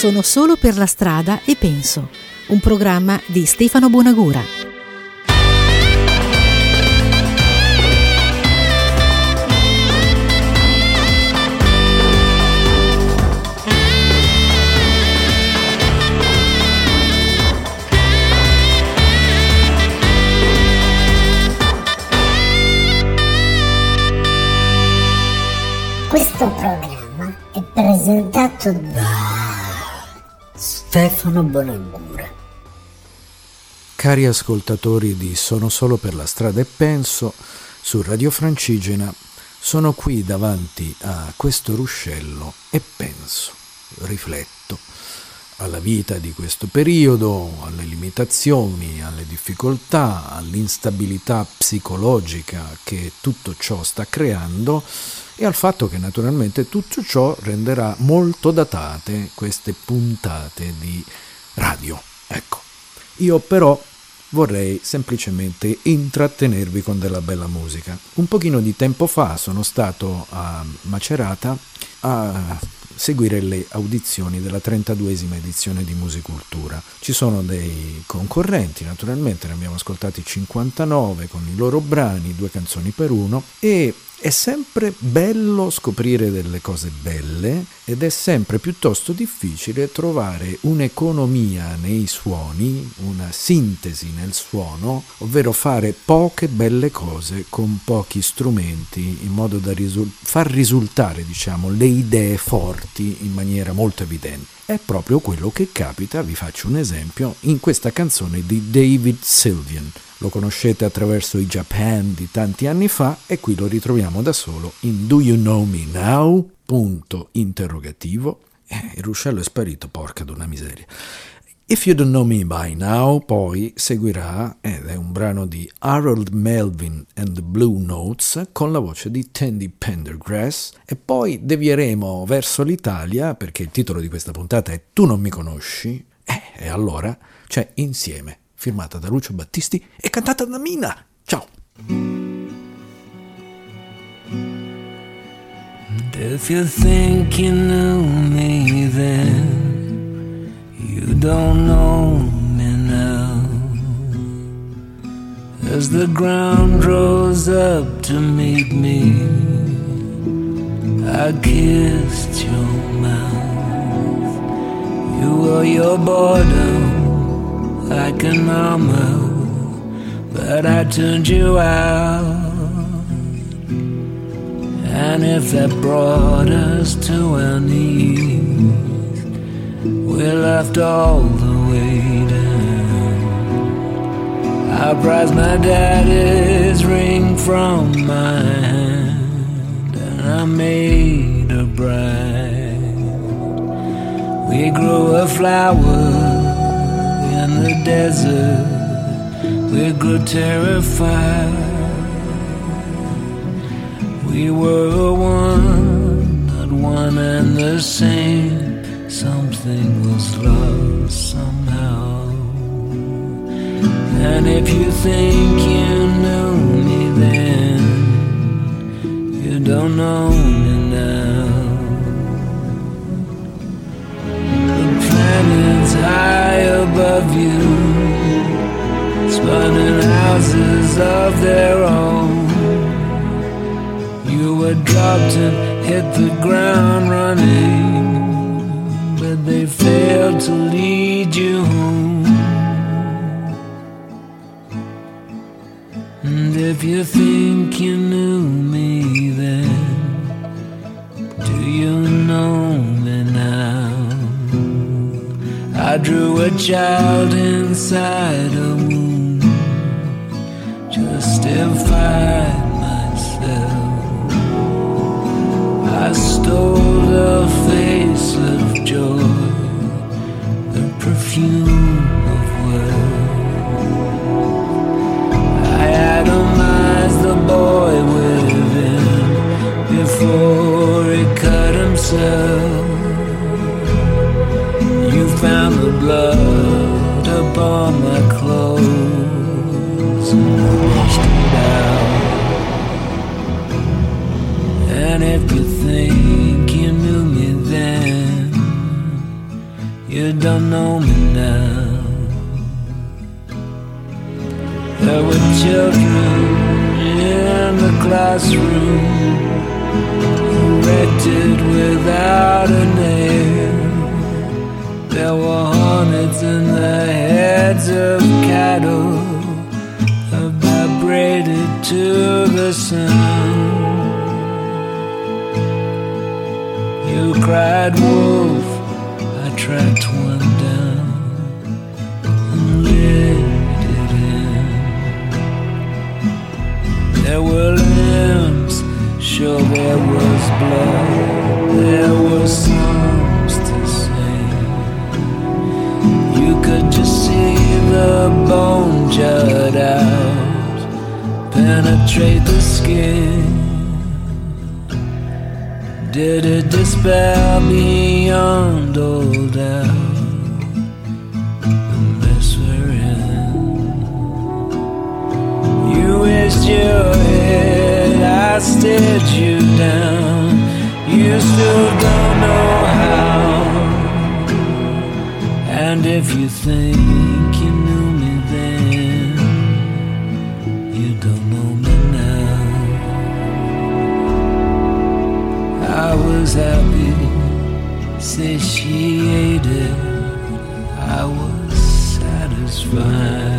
Sono solo per la strada e penso. Un programma di Stefano Bonagura. Questo programma è presentato da Stefano Bonagura. Cari ascoltatori di Sono solo per la strada e penso, su Radio Francigena, sono qui davanti a questo ruscello e penso, rifletto alla vita di questo periodo, alle limitazioni, alle difficoltà, all'instabilità psicologica che tutto ciò sta creando e al fatto che naturalmente tutto ciò renderà molto datate queste puntate di radio. Ecco, io però vorrei semplicemente intrattenervi con della bella musica. Un pochino di tempo fa sono stato a Macerata a seguire le audizioni della 32esima edizione di Musicultura. Ci sono dei concorrenti, naturalmente ne abbiamo ascoltati 59 con i loro brani, due canzoni per uno e è sempre bello scoprire delle cose belle ed è sempre piuttosto difficile trovare un'economia nei suoni, una sintesi nel suono, ovvero fare poche belle cose con pochi strumenti in modo da risul- far risultare diciamo, le idee forti in maniera molto evidente. È proprio quello che capita, vi faccio un esempio, in questa canzone di David Sylvian lo conoscete attraverso i Japan di tanti anni fa e qui lo ritroviamo da solo in Do You Know Me Now? Punto interrogativo. Eh, il ruscello è sparito, porca d'una miseria. If You Don't Know Me By Now poi seguirà, ed è un brano di Harold Melvin and the Blue Notes con la voce di Tandy Pendergrass e poi devieremo verso l'Italia perché il titolo di questa puntata è Tu non mi conosci eh, e allora c'è insieme firmata da Lucio Battisti e cantata da Mina. Ciao! If you think you knew me then, you don't know me now. As the ground rose up to meet me, I kissed your mouth. You were your boredom like a armor, but I turned you out. And if that brought us to our knees, we left all the way down. I prized my daddy's ring from my hand, and I made a bride. We grew a flower in the desert, we grew terrified. We were one, not one and the same. Something was lost somehow. And if you think you knew me then, you don't know of their own. You were dropped and hit the ground running, but they failed to lead you home. And if you think you knew me then, do you know me now? I drew a child inside of to find myself. I stole the face of joy, the perfume of wealth. I atomized the boy within before he cut himself. You found the blood upon my clothes don't know me now. There were children in the classroom, erected without a name. There were hornets in the heads of cattle, vibrated to the sound. You cried wolf, tracked one down and let it in. There were limbs, sure there was blood, there were songs to sing. You could just see the bone jut out, penetrate the skin. Did it dispel beyond all doubt mess we're in? You raised your head, I stared you down. You still don't know how. And if you think you knew I was happy, satiated. I was satisfied.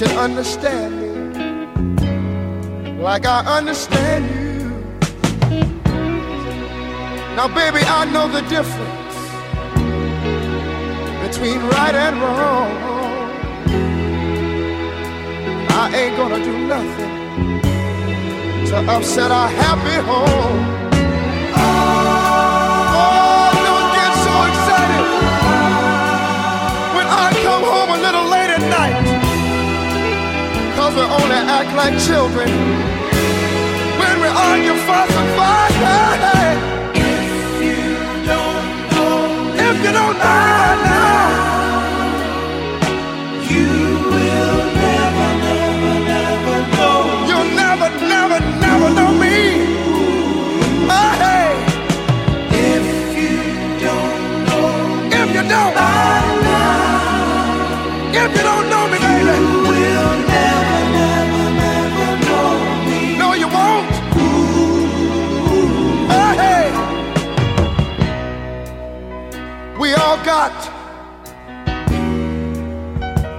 Should understand me like I understand you. Now, baby, I know the difference between right and wrong. I ain't gonna do nothing to upset our happy home. Cause we only act like children when we argue, fuss, and fight. Hey, hey. If you don't know now, you will never, never, never know. You'll never, never, never know me. Oh, hey. If you don't know, if you don't, if you don't know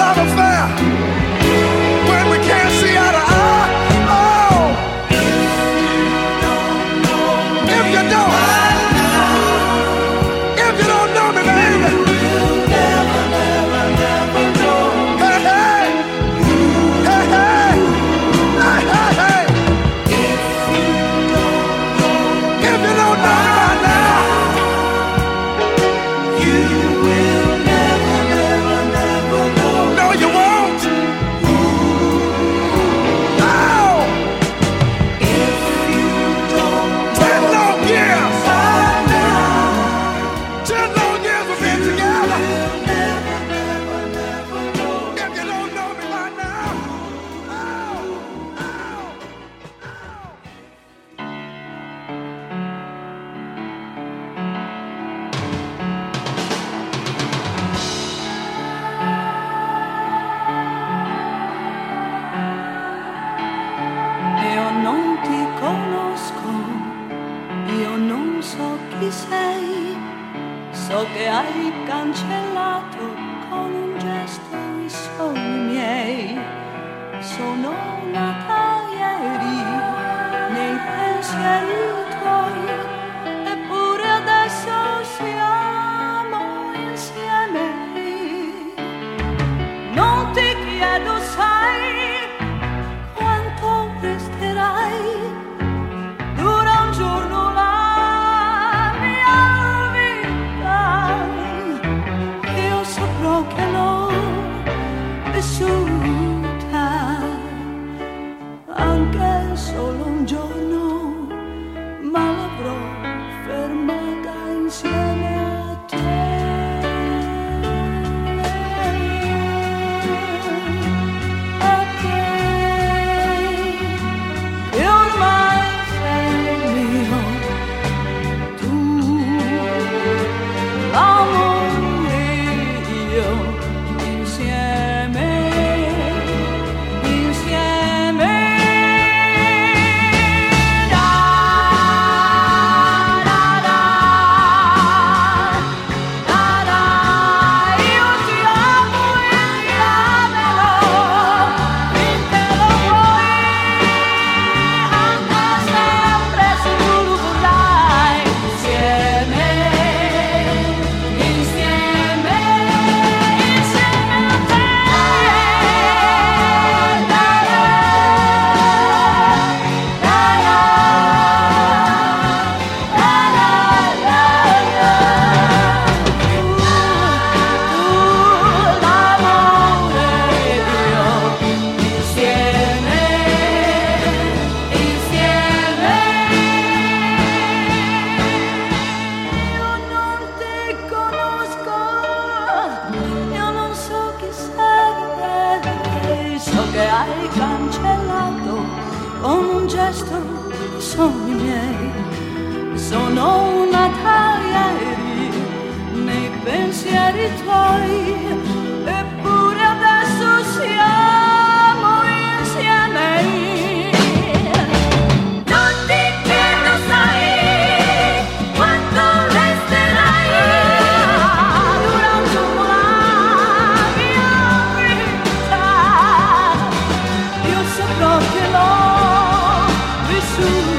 lot of to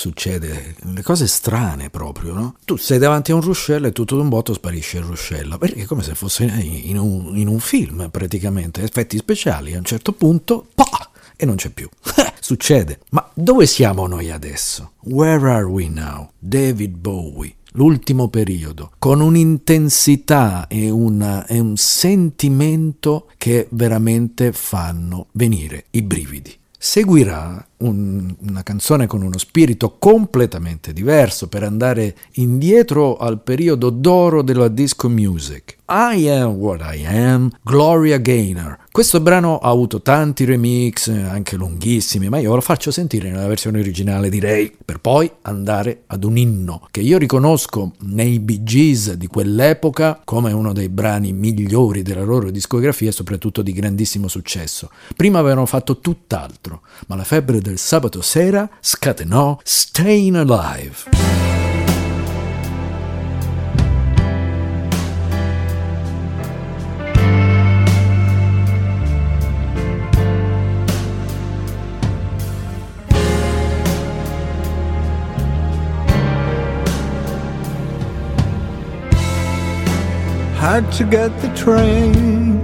succede? Le cose strane proprio, no? Tu sei davanti a un ruscello e tutto d'un botto sparisce il ruscello, perché è come se fosse in un, in un film praticamente, effetti speciali, a un certo punto, pa! e non c'è più. Succede. Ma dove siamo noi adesso? Where are we now? David Bowie. L'ultimo periodo, con un'intensità e, una, e un sentimento che veramente fanno venire i brividi. Seguirà un, una canzone con uno spirito completamente diverso per andare indietro al periodo d'oro della disco music. I Am What I Am, Gloria Gaynor. Questo brano ha avuto tanti remix, anche lunghissimi, ma io lo faccio sentire nella versione originale direi, per poi andare ad un inno che io riconosco nei Bee Gees di quell'epoca come uno dei brani migliori della loro discografia e soprattutto di grandissimo successo. Prima avevano fatto tutt'altro, ma la febbre del del sabato sera scatenò Staying Alive. had to get the train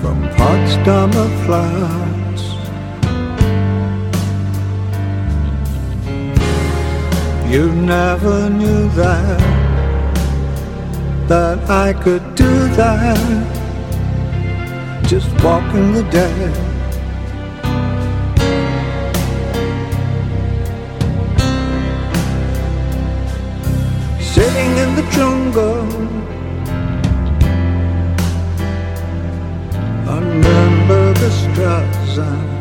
from Potsdamer Flat. You never knew that that I could do that. Just walking the dead. Sitting in the jungle. Remember the Streisand.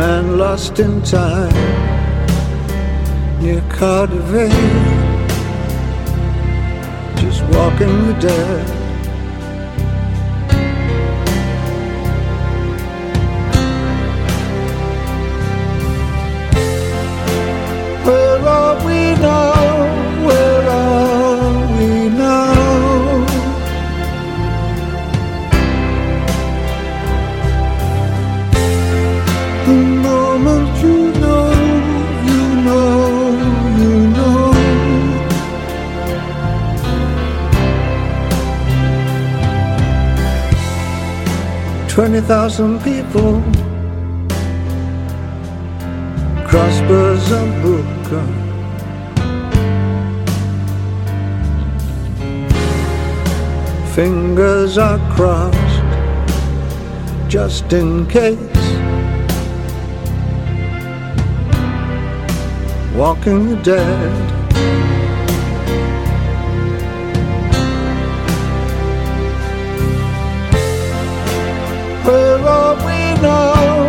man lost in time near Cardiff, just walking the dead. Where are we now? 20,000 people. Crossbars are broken. Fingers are crossed just in case. Walking the dead. know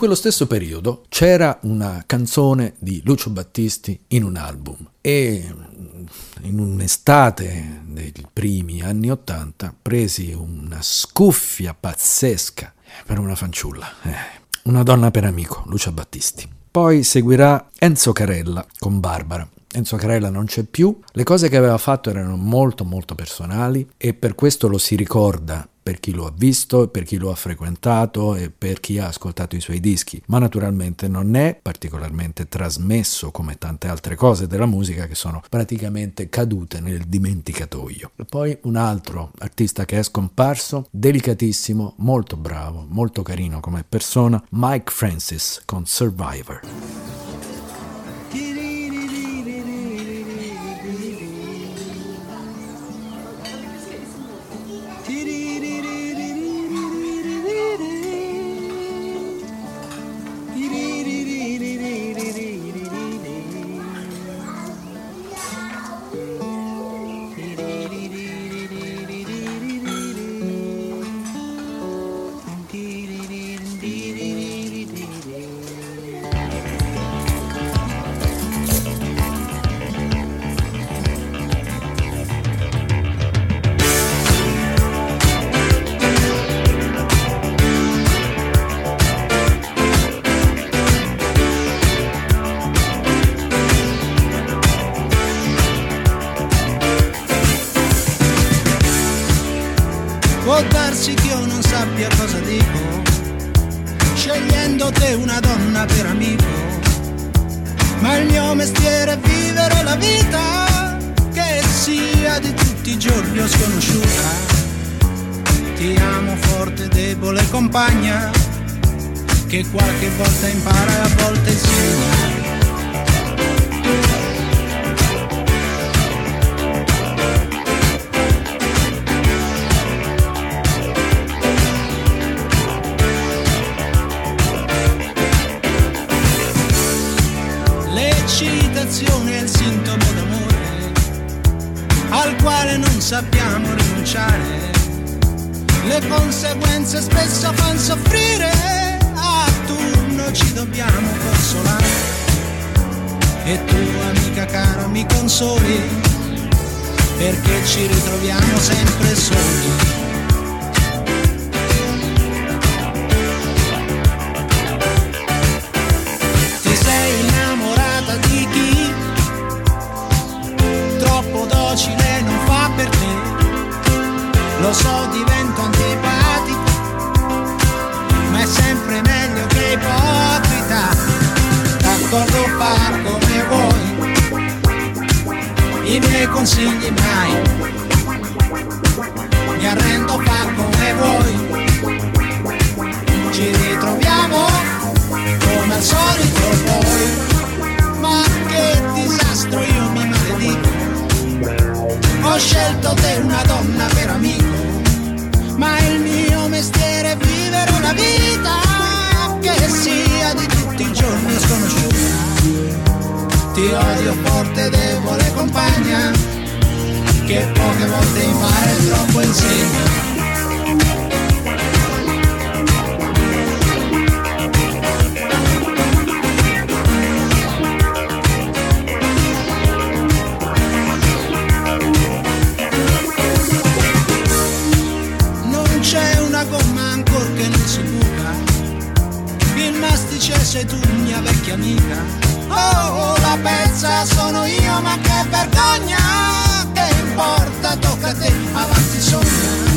quello stesso periodo c'era una canzone di Lucio Battisti in un album e in un'estate dei primi anni Ottanta presi una scuffia pazzesca per una fanciulla, eh, una donna per amico, Lucia Battisti. Poi seguirà Enzo Carella con Barbara. Enzo Carella non c'è più, le cose che aveva fatto erano molto molto personali e per questo lo si ricorda per chi lo ha visto, per chi lo ha frequentato e per chi ha ascoltato i suoi dischi, ma naturalmente non è particolarmente trasmesso come tante altre cose della musica che sono praticamente cadute nel dimenticatoio. Poi un altro artista che è scomparso, delicatissimo, molto bravo, molto carino come persona, Mike Francis con Survivor. L'eccitazione è il sintomo d'amore al quale non sappiamo rinunciare. Le conseguenze spesso fanno soffrire, a turno ci dobbiamo consolare. E tu, amica cara, mi consoli, perché ci ritroviamo sempre soli. Consigli mai. Mi arrendo, fa come vuoi. Ci ritroviamo come al solito poi. Ma che disastro io mi maledico. Ho scelto te una donna per amico. Ma il mio mestiere è vivere una vita che sia di tutti i giorni sconosciuta. Ti odio forte, debole compagna, che poche volte impara e troppo insegna. Sei tu, mia vecchia amica. Oh, la pezza sono io, ma che vergogna! Che importa, tocca a te, avanti sogna.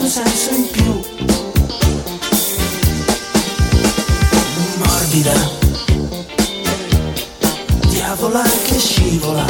Tuo senso in più, morbida, diavola che scivola,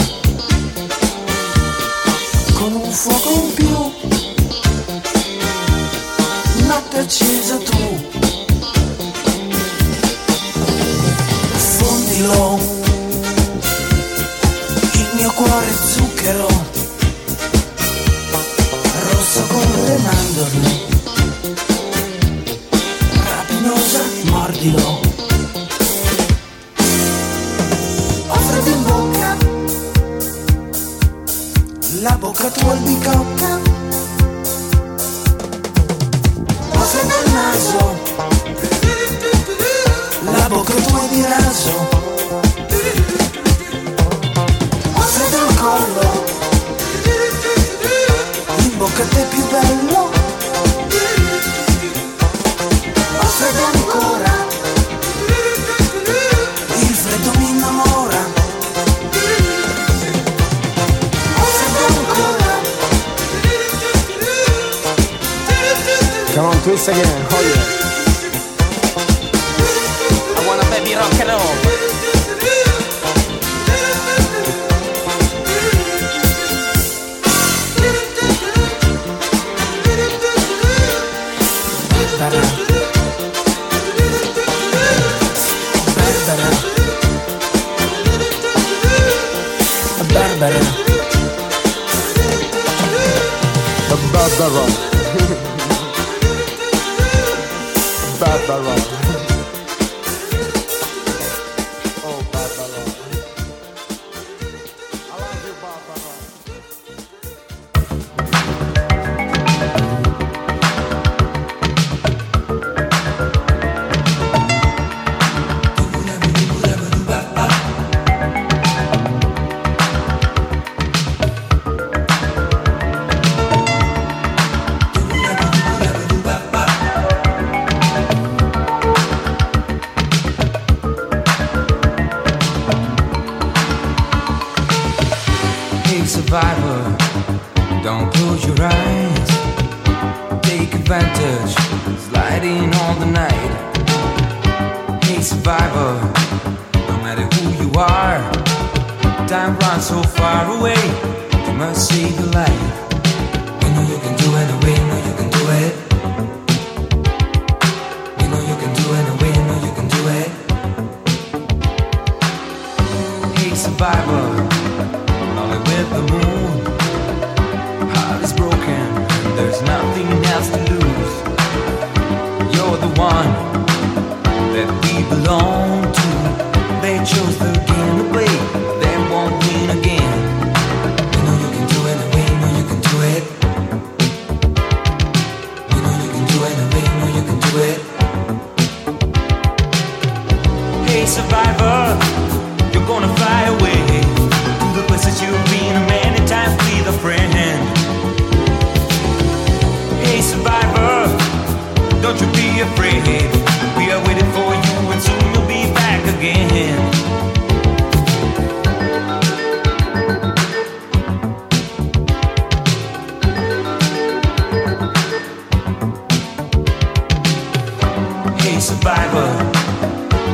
survivor.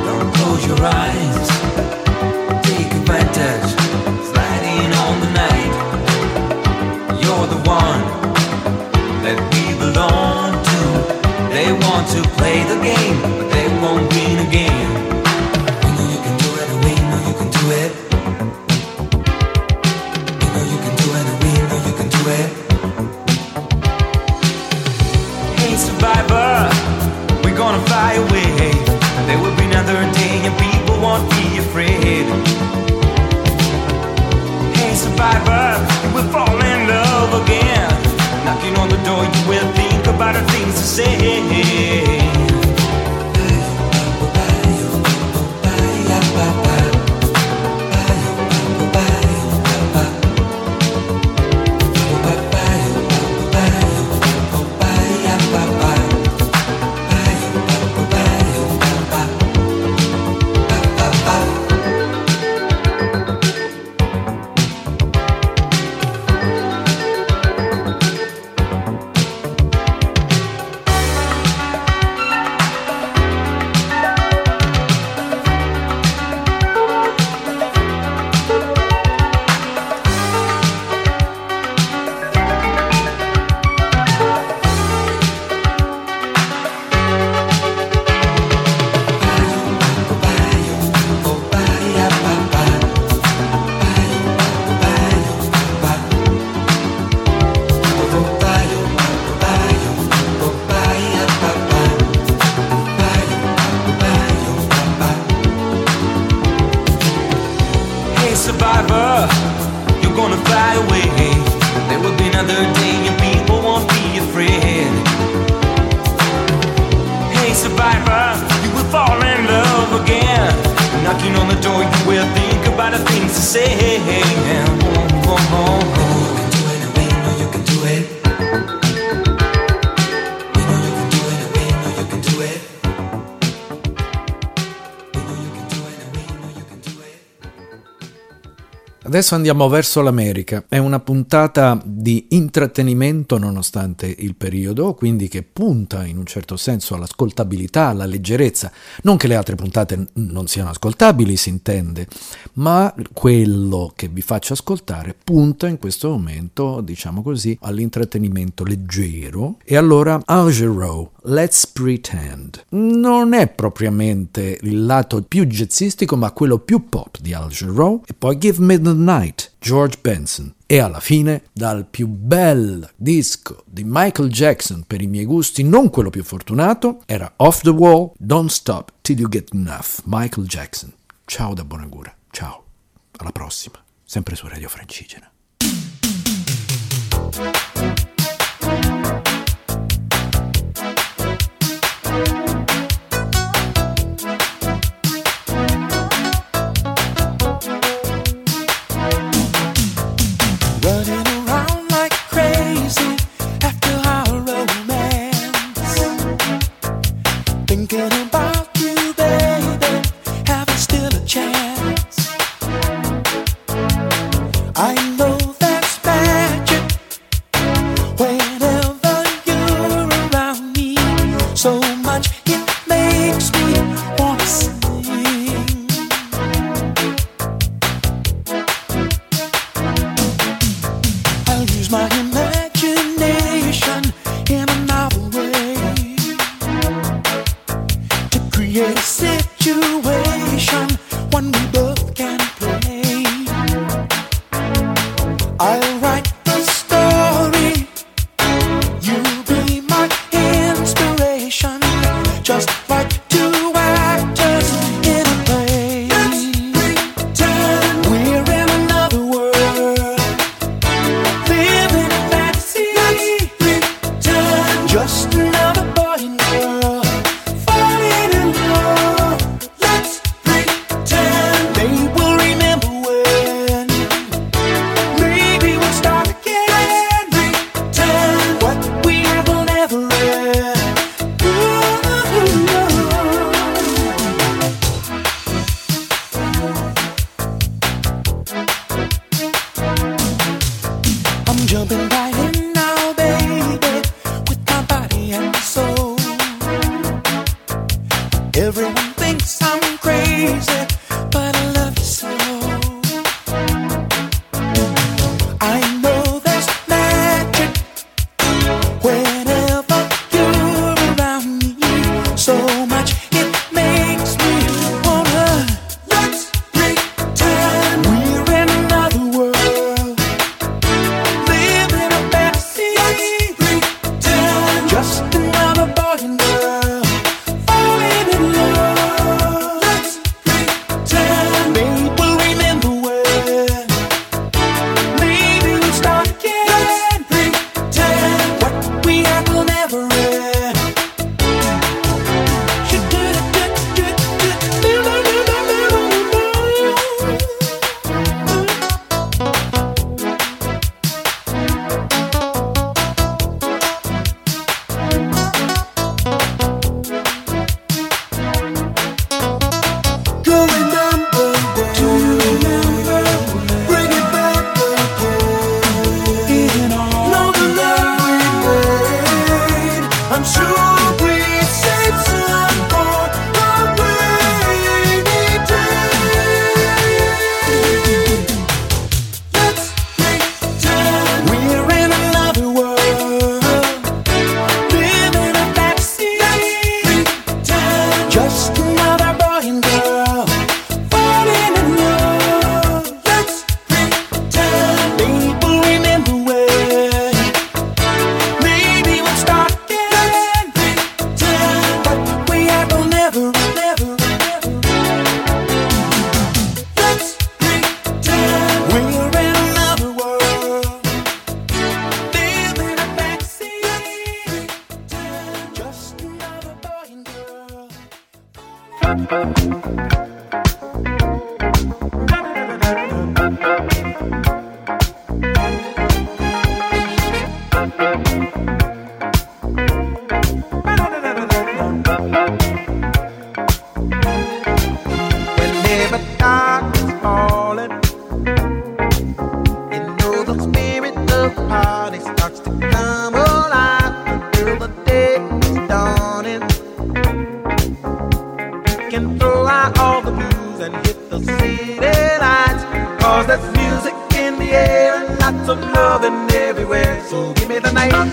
Don't close your eyes. Take advantage. Sliding on the night. You're the one that we belong to. They want to play the game, but they won't. About the things to say. Survivor, you're gonna fly away. There will be another day and people won't be afraid. Hey, survivor, you will fall in love again. Knocking on the door, you will think about the things to say. Oh, oh, oh, Adesso andiamo verso l'America. È una puntata di intrattenimento nonostante il periodo, quindi che punta in un certo senso all'ascoltabilità, alla leggerezza. Non che le altre puntate non siano ascoltabili, si intende, ma quello che vi faccio ascoltare punta in questo momento, diciamo così, all'intrattenimento leggero. E allora Al Jarreau, Let's Pretend. Non è propriamente il lato più jazzistico, ma quello più pop di Al Jarreau. E poi Give Me the Night, George Benson. E alla fine, dal più bel disco di Michael Jackson per i miei gusti, non quello più fortunato, era Off the Wall, Don't Stop Till You Get Enough, Michael Jackson. Ciao da Bonagura, ciao, alla prossima, sempre su Radio Francigena.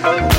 Thank you.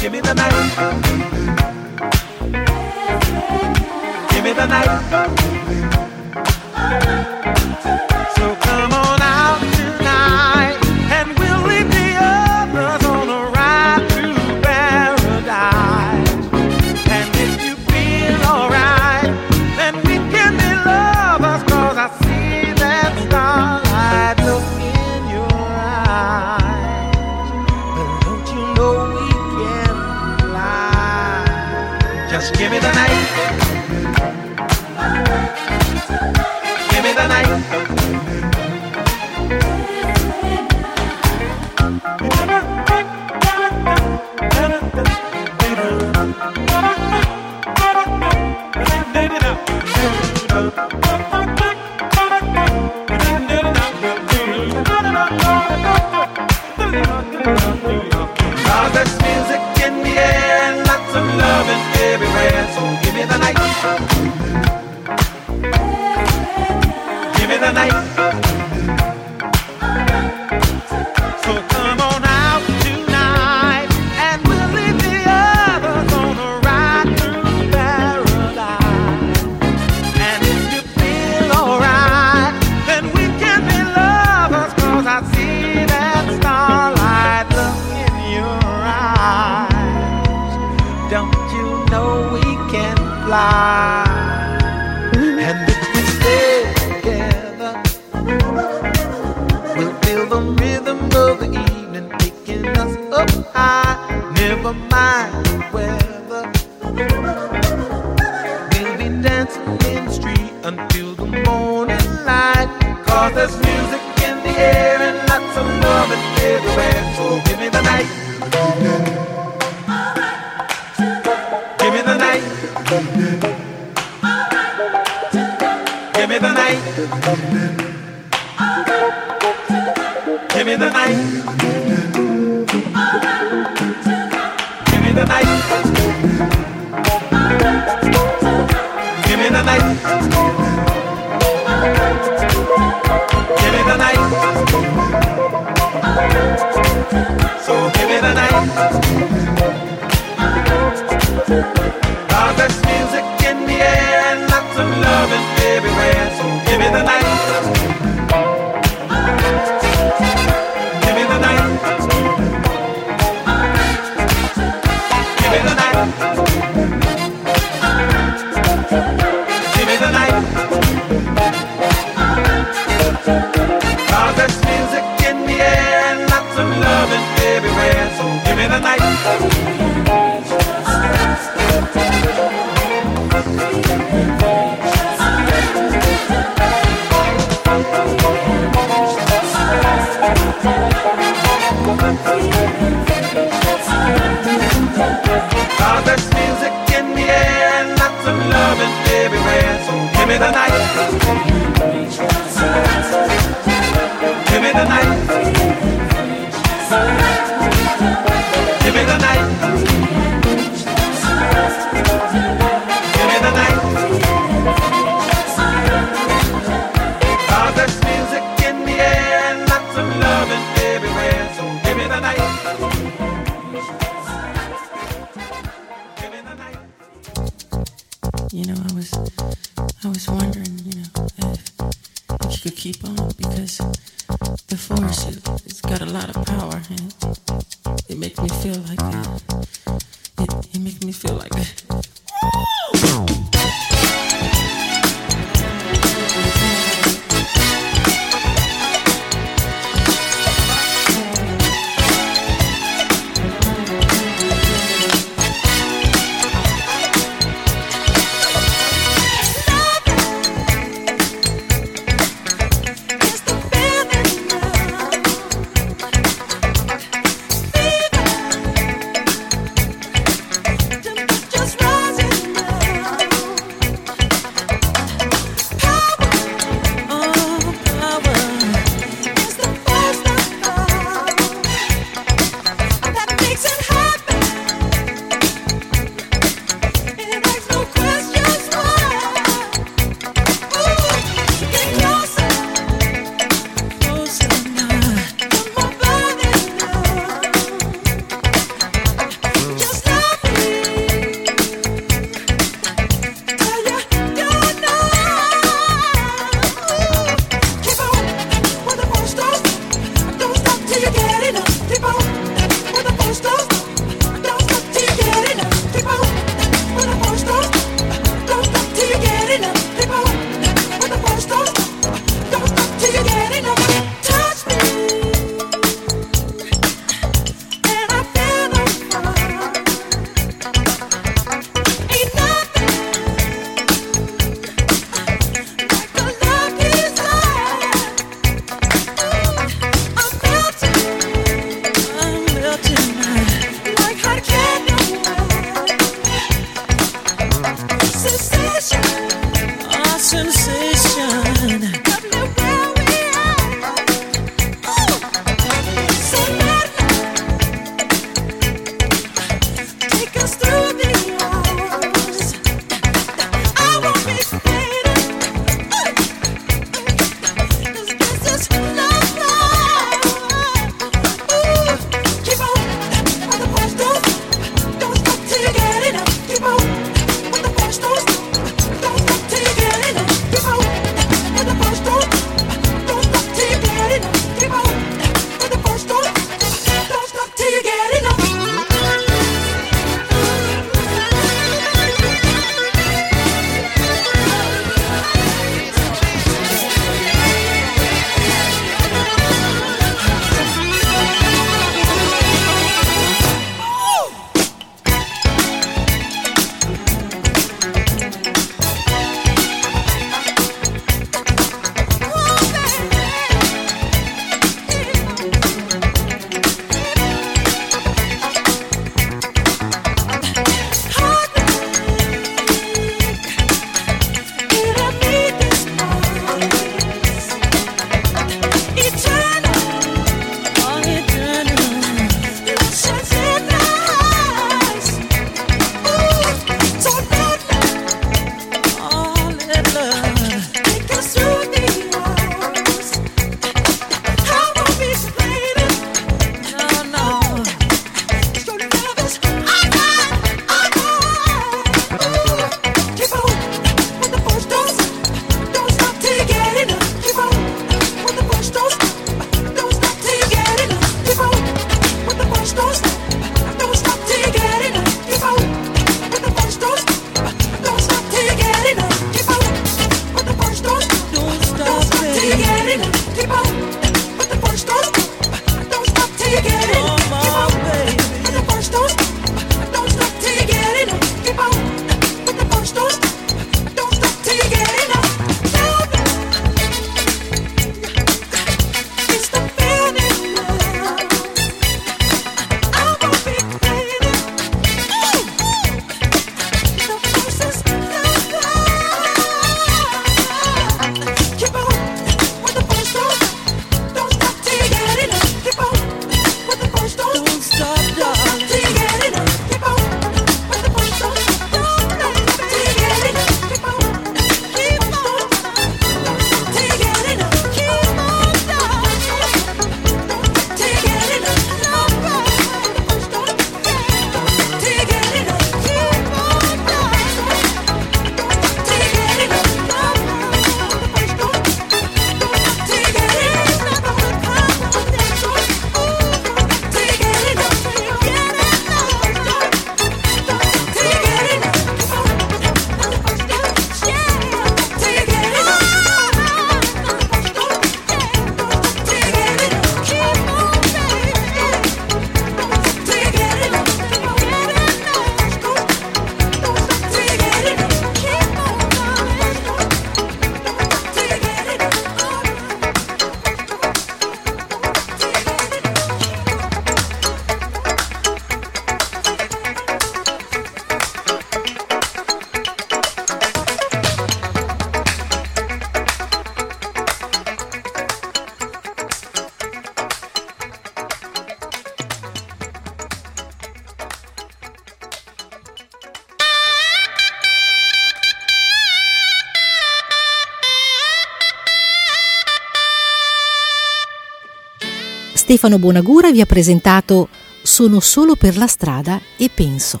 Stefano Bonagura vi ha presentato Sono solo per la strada e penso.